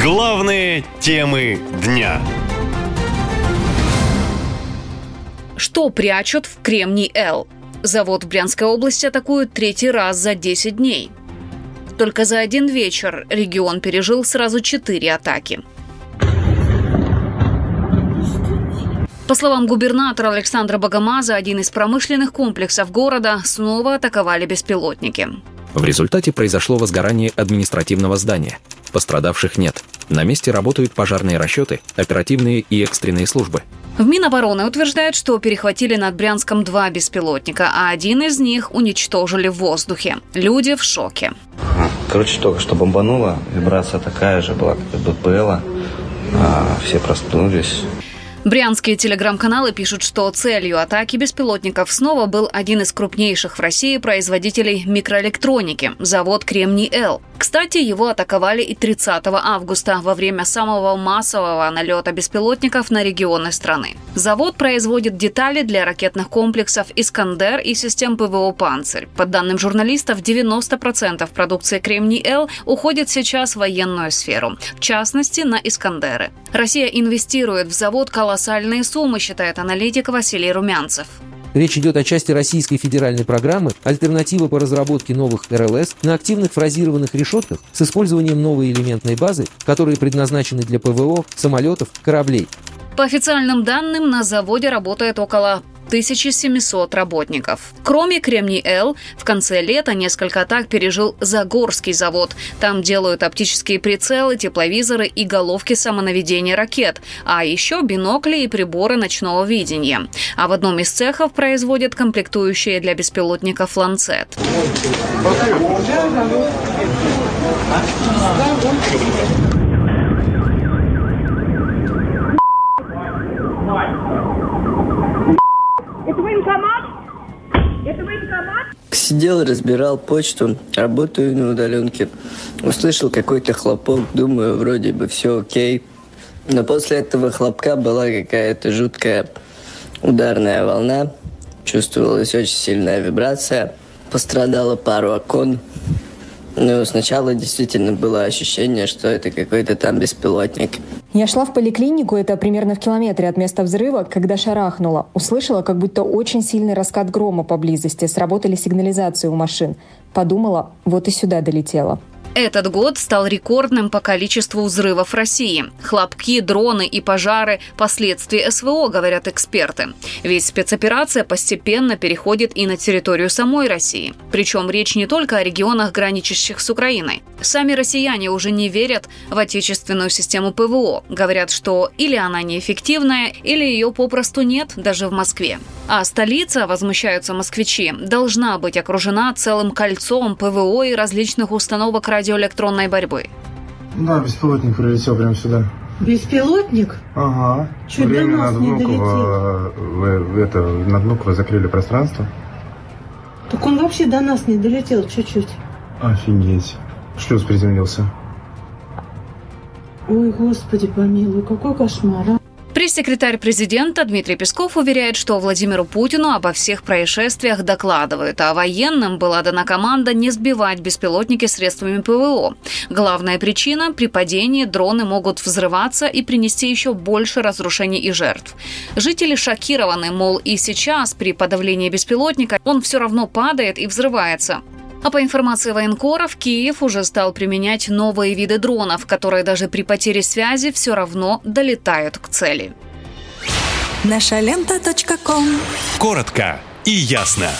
Главные темы дня. Что прячут в Кремний-Л? Завод в Брянской области атакуют третий раз за 10 дней. Только за один вечер регион пережил сразу четыре атаки. По словам губернатора Александра Богомаза, один из промышленных комплексов города снова атаковали беспилотники. В результате произошло возгорание административного здания. Пострадавших нет. На месте работают пожарные расчеты, оперативные и экстренные службы. В Минобороны утверждают, что перехватили над Брянском два беспилотника, а один из них уничтожили в воздухе. Люди в шоке. Короче, только что бомбануло, вибрация такая же была, как и. А, все проснулись. Брянские телеграм-каналы пишут, что целью атаки беспилотников снова был один из крупнейших в России производителей микроэлектроники – завод «Кремний-Л». Кстати, его атаковали и 30 августа во время самого массового налета беспилотников на регионы страны. Завод производит детали для ракетных комплексов «Искандер» и систем ПВО «Панцирь». По данным журналистов, 90% продукции «Кремний-Л» уходит сейчас в военную сферу, в частности, на «Искандеры». Россия инвестирует в завод колоссальные суммы, считает аналитик Василий Румянцев. Речь идет о части Российской федеральной программы «Альтернатива по разработке новых РЛС на активных фразированных решетках с использованием новой элементной базы, которые предназначены для ПВО, самолетов, кораблей». По официальным данным, на заводе работает около 1700 работников. Кроме Кремний-Л, в конце лета несколько атак пережил Загорский завод. Там делают оптические прицелы, тепловизоры и головки самонаведения ракет, а еще бинокли и приборы ночного видения. А в одном из цехов производят комплектующие для беспилотников «Ланцет». Сидел, разбирал почту, работаю на удаленке. Услышал какой-то хлопок, думаю, вроде бы все окей. Но после этого хлопка была какая-то жуткая ударная волна. Чувствовалась очень сильная вибрация. Пострадало пару окон. Ну, сначала действительно было ощущение, что это какой-то там беспилотник. Я шла в поликлинику, это примерно в километре от места взрыва, когда шарахнула. Услышала, как будто очень сильный раскат грома поблизости. Сработали сигнализации у машин. Подумала, вот и сюда долетела. Этот год стал рекордным по количеству взрывов России. Хлопки, дроны и пожары – последствия СВО, говорят эксперты. Ведь спецоперация постепенно переходит и на территорию самой России. Причем речь не только о регионах, граничащих с Украиной. Сами россияне уже не верят в отечественную систему ПВО. Говорят, что или она неэффективная, или ее попросту нет даже в Москве. А столица, возмущаются москвичи, должна быть окружена целым кольцом ПВО и различных установок радиоэлектронной борьбы. Да, беспилотник прилетел прямо сюда. Беспилотник? Ага. Чуть Время до нас над не Внуково, вы, вы это, над Внуково закрыли пространство. Так он вообще до нас не долетел чуть-чуть. Офигеть. Шлюз приземлился. Ой, господи помилуй, какой кошмар, а? Пресс-секретарь президента Дмитрий Песков уверяет, что Владимиру Путину обо всех происшествиях докладывают, а военным была дана команда не сбивать беспилотники средствами ПВО. Главная причина – при падении дроны могут взрываться и принести еще больше разрушений и жертв. Жители шокированы, мол, и сейчас при подавлении беспилотника он все равно падает и взрывается. А по информации военкоров, Киев уже стал применять новые виды дронов, которые даже при потере связи все равно долетают к цели. Наша лента. Коротко и ясно.